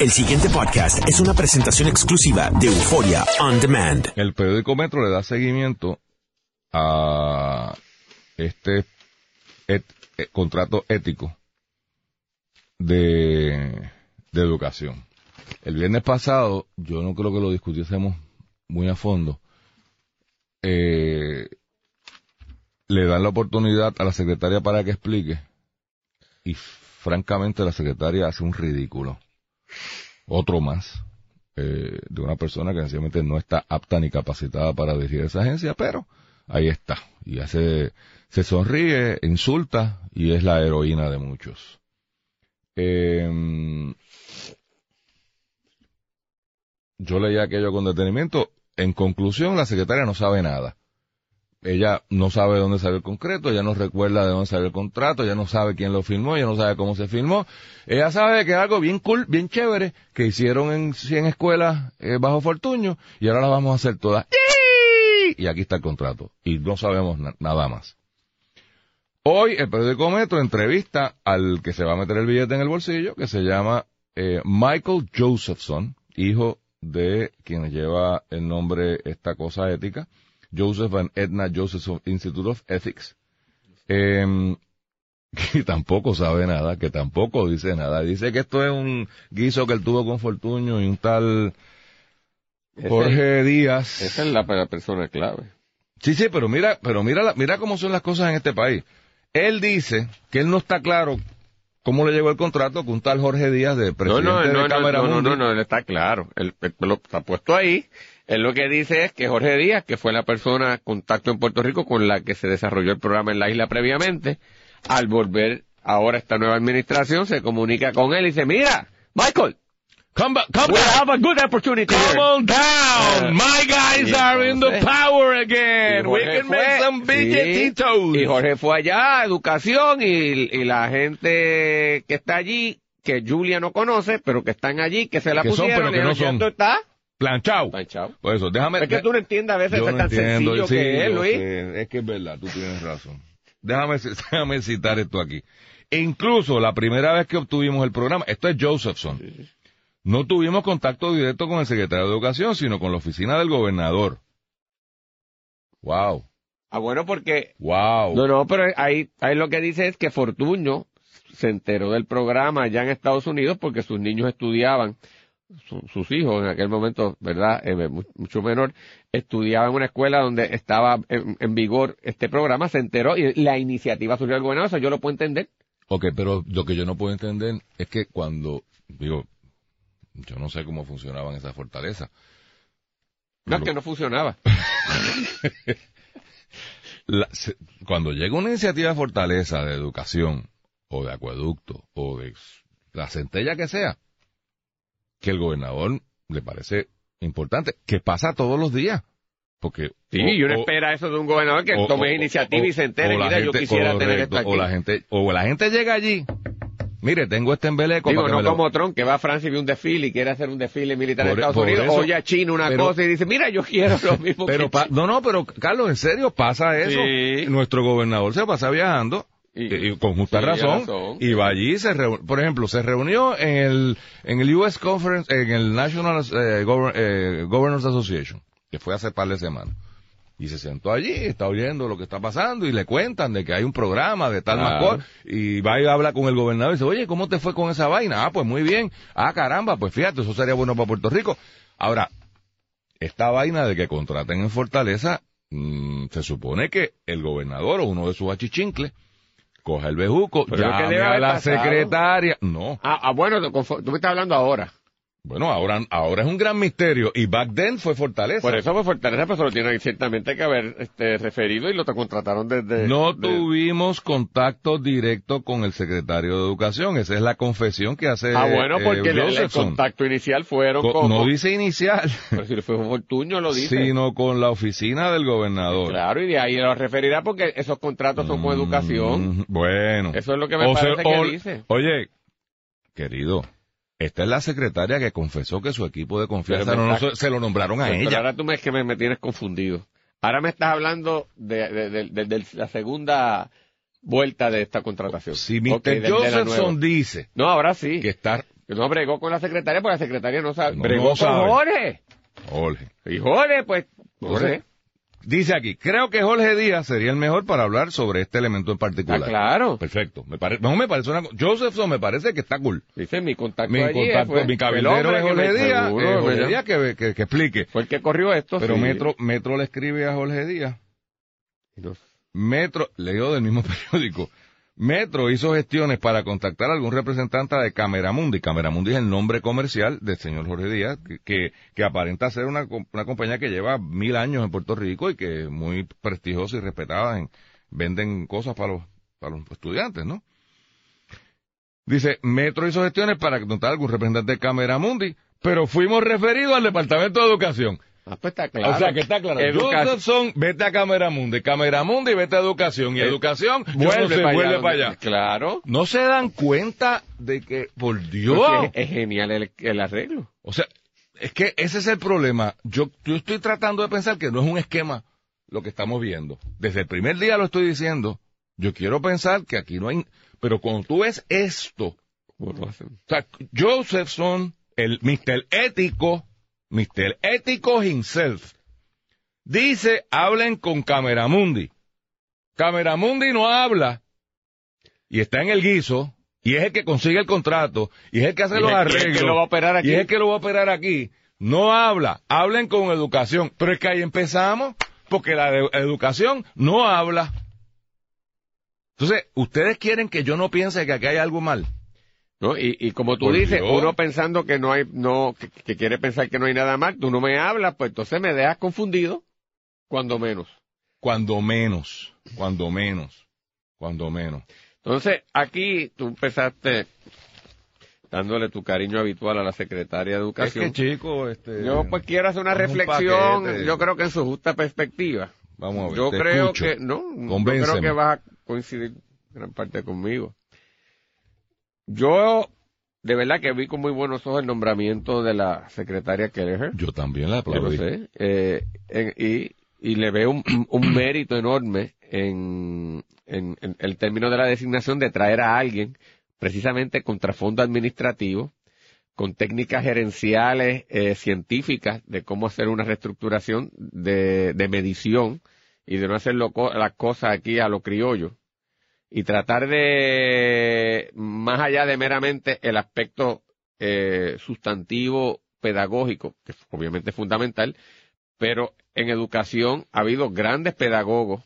El siguiente podcast es una presentación exclusiva de Euforia On Demand. El periódico Metro le da seguimiento a este eh, contrato ético de, de educación. El viernes pasado, yo no creo que lo discutiésemos muy a fondo, eh, le dan la oportunidad a la secretaria para que explique y francamente la secretaria hace un ridículo. Otro más eh, de una persona que sencillamente no está apta ni capacitada para dirigir esa agencia, pero ahí está. Y hace, se sonríe, insulta y es la heroína de muchos. Eh, yo leí aquello con detenimiento. En conclusión, la secretaria no sabe nada. Ella no sabe dónde salió el concreto, ella no recuerda de dónde salió el contrato, ella no sabe quién lo firmó, ella no sabe cómo se firmó. Ella sabe que es algo bien cool, bien chévere, que hicieron en 100 escuelas eh, bajo Fortuño, y ahora las vamos a hacer todas. Y aquí está el contrato. Y no sabemos na- nada más. Hoy el periódico Metro entrevista al que se va a meter el billete en el bolsillo, que se llama eh, Michael Josephson, hijo de quien lleva el nombre esta cosa ética, Joseph and Edna Josephson Institute of Ethics, eh, que tampoco sabe nada, que tampoco dice nada. Dice que esto es un guiso que él tuvo con Fortuño y un tal Ese- Jorge Díaz. Esa es la, la persona clave. Sí, sí, pero mira, pero mira, la- mira cómo son las cosas en este país. Él dice que él no está claro cómo le llegó el contrato con un tal Jorge Díaz de No, presidente no, de no, no, Cámara no, no, no, no, él está claro. Él, él lo está puesto ahí. Él lo que dice es que Jorge Díaz, que fue la persona contacto en Puerto Rico con la que se desarrolló el programa en la isla previamente, al volver ahora esta nueva administración, se comunica con él y dice, mira, Michael, Come come we back. have a good opportunity Come here." on down. Eh, My guys y are in the power Y again. We can fue- make some billetitos. Y Jorge fue allá, educación, y, y la gente que está allí, que Julia no conoce, pero que están allí, que se la Que son, pusieron, pero que no son. "Ya Planchao. planchado". Por eso, déjame. Es que tú no entiendes a veces es tan entiendo, sencillo sí, que es, Luis. sé, es que es verdad, tú tienes razón. Déjame, déjame citar esto aquí. E incluso la primera vez que obtuvimos el programa, esto es Josephson, no tuvimos contacto directo con el secretario de Educación, sino con la oficina del gobernador. Wow, Ah, bueno, porque... wow. No, no, pero ahí, ahí lo que dice es que Fortuño se enteró del programa allá en Estados Unidos porque sus niños estudiaban, su- sus hijos en aquel momento, ¿verdad? Eh, mu- mucho menor, estudiaban en una escuela donde estaba en, en vigor este programa, se enteró y la iniciativa surgió del gobernador, eso yo lo puedo entender. Ok, pero lo que yo no puedo entender es que cuando, digo, yo no sé cómo funcionaban esas fortalezas. No, es que no funcionaba. la- se- cuando llega una iniciativa de fortaleza de educación o de acueducto o de la centella que sea, que el gobernador le parece importante, que pasa todos los días. Porque Sí, o- y uno o- espera eso de un gobernador que o- tome iniciativa y se entere, mira, yo quisiera tener esto aquí. o la gente o la gente llega allí mire tengo este embeleco Digo, no como Trump, que va a Francia y ve un desfile y quiere hacer un desfile militar en Por- Estados Unidos, eso- oye a China una pero- cosa y dice, mira, yo quiero lo mismo pero que pa- no no pero Carlos en serio pasa eso Sí. nuestro gobernador se pasa viajando Y- con justa sí, razón, razón. y va allí se por ejemplo se reunió en el en el US Conference en el National eh, eh, Governors Association que fue hace par de semanas y se sentó allí, está oyendo lo que está pasando y le cuentan de que hay un programa de tal más cosa, y va y habla con el gobernador y dice, oye, ¿cómo te fue con esa vaina? Ah, pues muy bien. Ah, caramba, pues fíjate, eso sería bueno para Puerto Rico. Ahora, esta vaina de que contraten en Fortaleza, mm, se supone que el gobernador o uno de sus achichincles coja el bejuco, llame a haber la pasado. secretaria. No, Ah, ah, bueno, tú me estás hablando ahora. Bueno, ahora, ahora es un gran misterio y back then fue Fortaleza. Por eso fue Fortaleza, pero se lo tienen ciertamente que haber este, referido y lo te contrataron desde... No de- tuvimos contacto directo con el secretario de Educación. Esa es la confesión que hace Ah, bueno, eh, porque el, contacto inicial fueron Co- como... No dice inicial, Pero si fue Fortuño lo dice. sino con la oficina del gobernador. Claro, y de ahí lo referirá porque esos contratos son con educación. Mm, Bueno. Eso es lo que me O parece que o- dice. Oye, querido, esta es la secretaria que confesó que su equipo de confianza no- está- se, lo nombraron a Pero ella. ahora tú me, es que me, me tienes confundido. Ahora me estás hablando de, de- de- de- de la segunda vuelta de esta contratación. Si Mr. Ok, de- de la Josephson dice No, ahora sí. que está Que no bregó con la secretaria porque la secretaria no sabe. No, bregó no con sabe. Jorge. Jorge. Y Jorge, pues, no Jorge. Dice aquí, creo que Jorge Díaz sería el mejor para hablar sobre este elemento en particular. claro. Perfecto. Me parece, no me parece una, Josephson me parece que está cool. Dice mi contacto Mi allí, contacto, fue mi cabildero es Jorge Díaz, seguro, eh, Jorge. Díaz que, que, que explique. Fue el que corrió esto. Pero sí. Metro, Metro le escribe a Jorge Díaz. Metro, leo del mismo periódico, Metro hizo gestiones para contactar a algún representante de Cameramundi. Cameramundi es el nombre comercial del señor Jorge Díaz, que, que, aparenta ser una, una compañía que lleva mil años en Puerto Rico y que es muy prestigiosa y respetada. En, venden cosas para los, para los estudiantes, ¿no? Dice, Metro hizo gestiones para contactar a algún representante de Cameramundi, pero fuimos referidos al Departamento de Educación. Ah, pues está claro. O sea, que está claro. Educa- Josephson, vete a Cameramundi. Cameramundi, vete a Educación. Y Eh, Educación, vuelve, no para, vuelve allá, para allá. Claro. No se dan cuenta de que, por Dios. Es, genial el, el arreglo. O sea, es que ese es el problema. Yo, yo estoy tratando de pensar que no es un esquema lo que estamos viendo. Desde el primer día lo estoy diciendo. Yo quiero pensar que aquí no hay... Pero cuando tú ves esto, o sea, Josephson, el Mr. Ético, Mr. Ético himself, dice, hablen con Cameramundi. Cameramundi no habla y está en el guiso y es el que consigue el contrato y es el que hace Y los es- y es arreglos que lo va a operar aquí. y es el que lo va a operar aquí. No habla, hablen con educación. Pero es que ahí empezamos porque la educación no habla. Entonces, ¿ustedes quieren que yo no piense que aquí hay algo mal? ¿No? Y, y como tú dices, Dios. uno pensando que no hay, no, que, que quiere pensar que no hay nada mal, tú no me hablas, pues entonces me dejas confundido, cuando menos. Cuando menos, cuando menos, cuando menos. Entonces, aquí tú empezaste dándole tu cariño habitual a la secretaria de Educación. Es que chico, este... yo pues quiero hacer una un reflexión, paquete. yo creo que en su justa perspectiva. Vamos a ver, Yo te creo escucho. que, no, yo creo que vas a coincidir gran parte conmigo. Yo, de verdad que vi con muy buenos ojos el nombramiento de la secretaria Kelleher. Yo también la Yo aplaudí. sé. Eh, en- y, y le veo un, un mérito enorme en, en, en el término de la designación de traer a alguien precisamente con trasfondo administrativo, con técnicas gerenciales, eh, científicas de cómo hacer una reestructuración de, de medición y de no hacer lo las cosas aquí a lo criollo y tratar de, más allá de meramente el aspecto eh, sustantivo pedagógico, que obviamente es fundamental, pero en educación ha habido grandes pedagogos,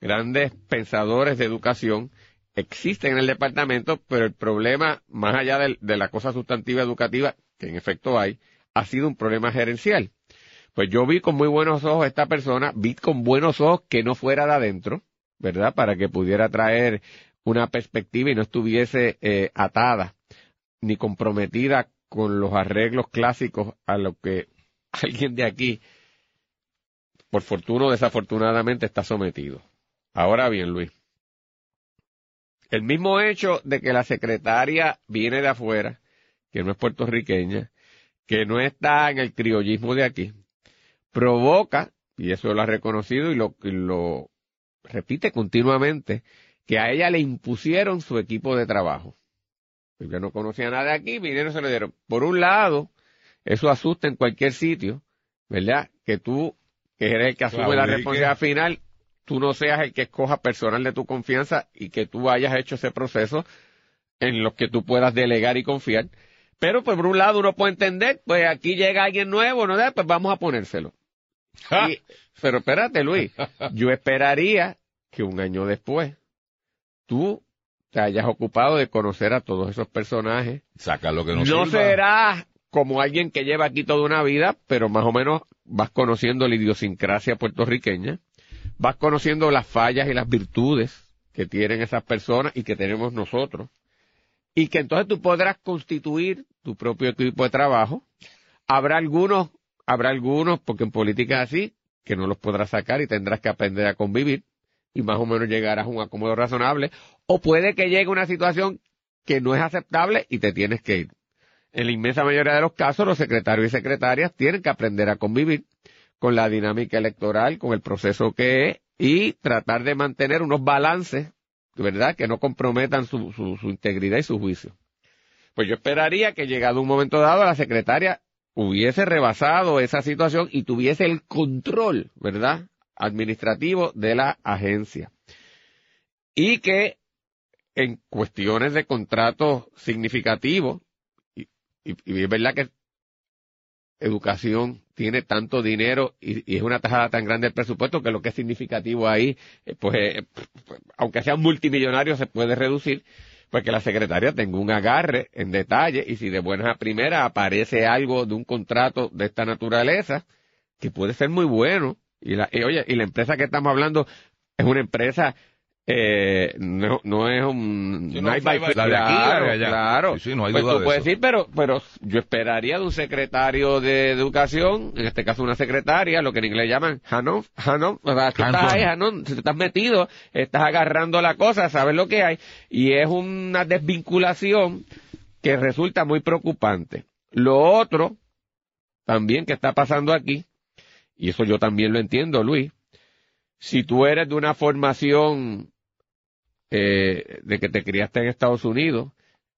grandes pensadores de educación, existen en el departamento, pero el problema, más allá de, la cosa sustantiva educativa, que en efecto hay, ha sido un problema gerencial. Pues yo vi con muy buenos ojos a esta persona, vi con buenos ojos que no fuera de adentro, ¿verdad? Para que pudiera traer una perspectiva y no estuviese eh, atada ni comprometida con los arreglos clásicos a lo que alguien de aquí, por fortuna o desafortunadamente, está sometido. Ahora bien, Luis, el mismo hecho de que la secretaria viene de afuera, que no es puertorriqueña, que no está en el criollismo de aquí, provoca, y eso lo ha reconocido y lo, y lo repite continuamente, que a ella le impusieron su equipo de trabajo. Porque no conocía nada de aquí, vinieron y se lo dieron. Por un lado, eso asusta en cualquier sitio, ¿verdad? Que tú, que eres el que asume la responsabilidad final, tú no seas el que escoja personal de tu confianza y que tú hayas hecho ese proceso en los que tú puedas delegar y confiar. Pero pues, por un lado uno puede entender, pues aquí llega alguien nuevo, ¿no? Pues vamos a ponérselo. Pero espérate, Luis, yo esperaría que un año después tú te hayas ocupado de conocer a todos esos personajes. Saca lo que no, No, serás como alguien que lleva aquí toda una vida, pero más o menos vas conociendo la idiosincrasia puertorriqueña, vas conociendo las fallas y las virtudes que tienen esas personas y que tenemos nosotros, y que entonces tú podrás constituir tu propio equipo de trabajo. Habrá algunos, habrá algunos, porque en política es así, que no los podrás sacar y tendrás que aprender a convivir y más o menos llegarás a un acomodo razonable, o puede que llegue una situación que no es aceptable y te tienes que ir. En la inmensa mayoría de los casos, los secretarios y secretarias tienen que aprender a convivir con la dinámica electoral, con el proceso que es, y tratar de mantener unos balances, ¿verdad?, que no comprometan su, su, su integridad y su juicio. Pues yo esperaría que llegado un momento dado la secretaria hubiese rebasado esa situación y tuviese el control, ¿verdad? Administrativo de la agencia. Y que en cuestiones de contratos significativos, y, y, es verdad que educación tiene tanto dinero y, es una tajada tan grande el presupuesto que lo que es significativo ahí, eh, pues, eh, aunque sea multimillonario, se puede reducir, pues que la secretaria tenga un agarre en detalle y si de buena a primera aparece algo de un contrato de esta naturaleza, que puede ser muy bueno, y, la, y oye, y la empresa que estamos hablando es una empresa eh, no, no es un no, hay claro, claro. Sí, no hay pues duda tú de puedes eso. decir, pero, pero yo esperaría de un secretario de educación, en este caso una secretaria, lo que en inglés llaman Hanon, Hanon, o sea, tú estás ahí, Hanon, te estás metido, estás agarrando la cosa, sabes lo que hay, y es una desvinculación que resulta muy preocupante. Lo otro, también que está pasando aquí, y eso yo también lo entiendo, Luis, si tú eres de una formación eh, de que te criaste en Estados Unidos,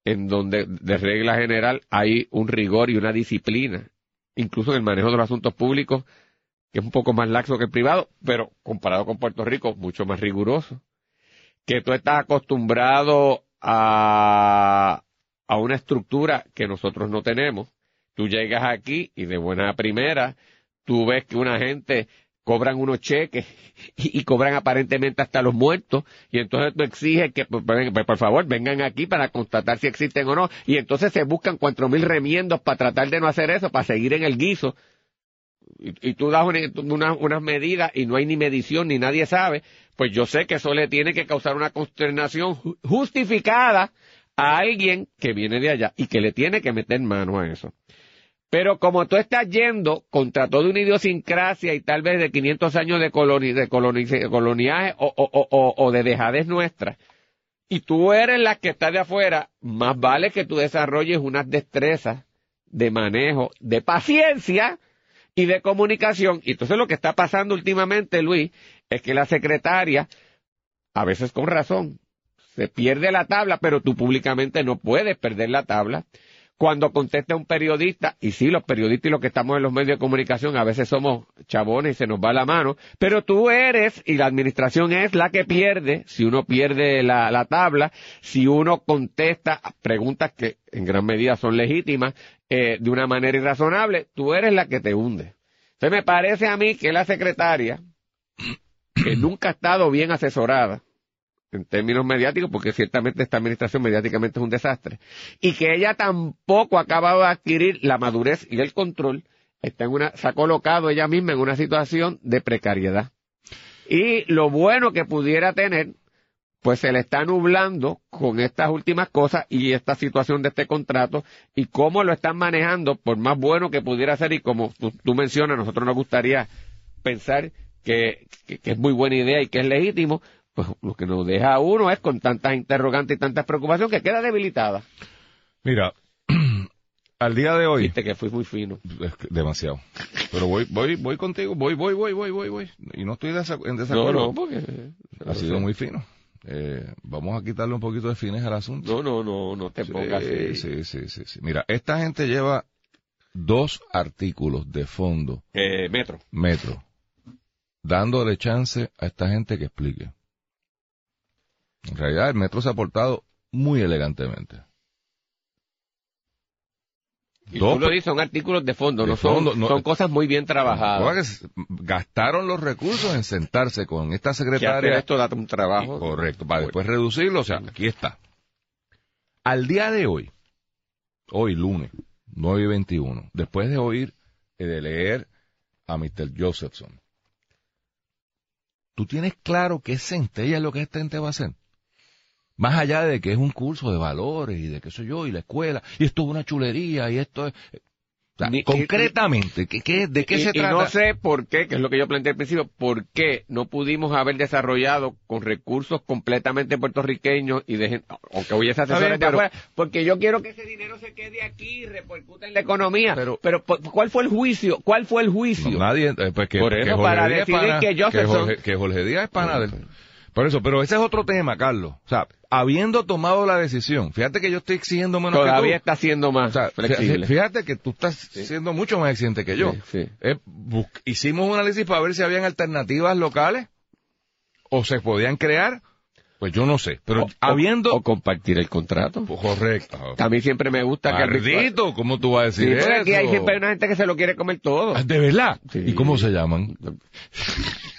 en donde de regla general hay un rigor y una disciplina, incluso en el manejo de los asuntos públicos, que es un poco más laxo que el privado, pero comparado con Puerto Rico, mucho más riguroso. Que tú estás acostumbrado a, a una estructura que nosotros no tenemos. Tú llegas aquí y de buena primera, tú ves que una gente cobran unos cheques y, cobran aparentemente hasta los muertos y entonces tú exiges que pues, pues, por favor vengan aquí para constatar si existen o no y entonces se buscan cuatro mil remiendos para tratar de no hacer eso, para seguir en el guiso y, y tú das una, una, unas medidas y no hay ni medición ni nadie sabe, pues yo sé que eso le tiene que causar una consternación justificada a alguien que viene de allá y que le tiene que meter mano a eso. Pero como tú estás yendo contra toda una idiosincrasia y tal vez de 500 años de, coloni de coloni coloniaje o, de dejadez nuestra, y tú eres la que está de afuera, más vale que tú desarrolles unas destrezas de manejo, de paciencia y de comunicación. Y entonces lo que está pasando últimamente, Luis, es que la secretaria, a veces con razón, se pierde la tabla, pero tú públicamente no puedes perder la tabla cuando contesta un periodista, y sí, los periodistas y los que estamos en los medios de comunicación a veces somos chabones y se nos va la mano, pero tú eres, y la administración es la que pierde, si uno pierde la, la tabla, si uno contesta preguntas que en gran medida son legítimas, eh, de una manera irrazonable, tú eres la que te hunde. Entonces me parece a mí que la secretaria, que nunca ha estado bien asesorada, en términos mediáticos, porque ciertamente esta administración mediáticamente es un desastre, y que ella tampoco ha acabado de adquirir la madurez y el control, está en una, se ha colocado ella misma en una situación de precariedad. Y lo bueno que pudiera tener, pues se le está nublando con estas últimas cosas y esta situación de este contrato y cómo lo están manejando, por más bueno que pudiera ser y como tú, tú mencionas, nosotros nos gustaría pensar que, que, que es muy buena idea y que es legítimo, pues lo que nos deja a uno es con tantas interrogantes y tantas preocupaciones que queda debilitada. Mira, al día de hoy. Viste que fui muy fino. Demasiado. Pero voy, voy, voy contigo, voy, voy, voy, voy, voy, voy. Y no estoy en desacuerdo. No, no, porque... Ha sido muy fino. Eh, vamos a quitarle un poquito de fines al asunto. No, no, no, no te sí, pongas así. Sí, sí, sí, sí. Mira, esta gente lleva dos artículos de fondo. Eh, metro. Metro. Dándole chance a esta gente que explique. En realidad el metro se ha portado muy elegantemente. Y Dos, tú lo dices, son artículos de fondo, de no, fondo son, no, son, cosas muy bien trabajadas. gastaron los recursos en sentarse con esta secretaria. esto da un trabajo. Y, correcto, para después reducirlo, o sea, aquí está. Al día de hoy, hoy lunes, 9 y 21, después de oír, eh, de leer a Mr. Josephson, ¿tú tienes claro qué centella es lo que esta gente va a hacer? Más allá de que es un curso de valores y de qué soy yo y la escuela y esto es una chulería y esto es... O sea, Ni- concretamente, ¿qué, qué, ¿de qué y, se y trata? no sé por qué, que es lo que yo planteé al principio, por qué no pudimos haber desarrollado con recursos completamente puertorriqueños y de gente, aunque hubiese asesores de afuera, porque yo quiero que ese dinero se quede aquí y repercuta en la economía. Pero- Pero, ¿por- ¿cuál fue el juicio? ¿Cuál fue el juicio? No, nadie, eh, pues que, Por que eso, Jorge para decidir pana- que Jorge, que Jorge Díaz es pana del- Por eso, pero ese es otro tema, Carlos. O sea, habiendo tomado la decisión, fíjate que yo estoy exigiendo menos Todavía que tú. está siendo más O sea, flexible. fíjate que tú estás siendo mucho más exigente que yo. Sí, sí. Eh, hicimos un análisis para ver si habían alternativas locales o se podían crear. Pues yo no sé. Pero O- habiendo... o compartir el contrato. Pues correcto. A mí siempre me gusta que Maldito, ¿cómo tú vas a Sí, decir porque eso? aquí hay siempre una gente que se lo quiere comer todo. Ah, ¿De verdad? Sí. ¿Y cómo se llaman?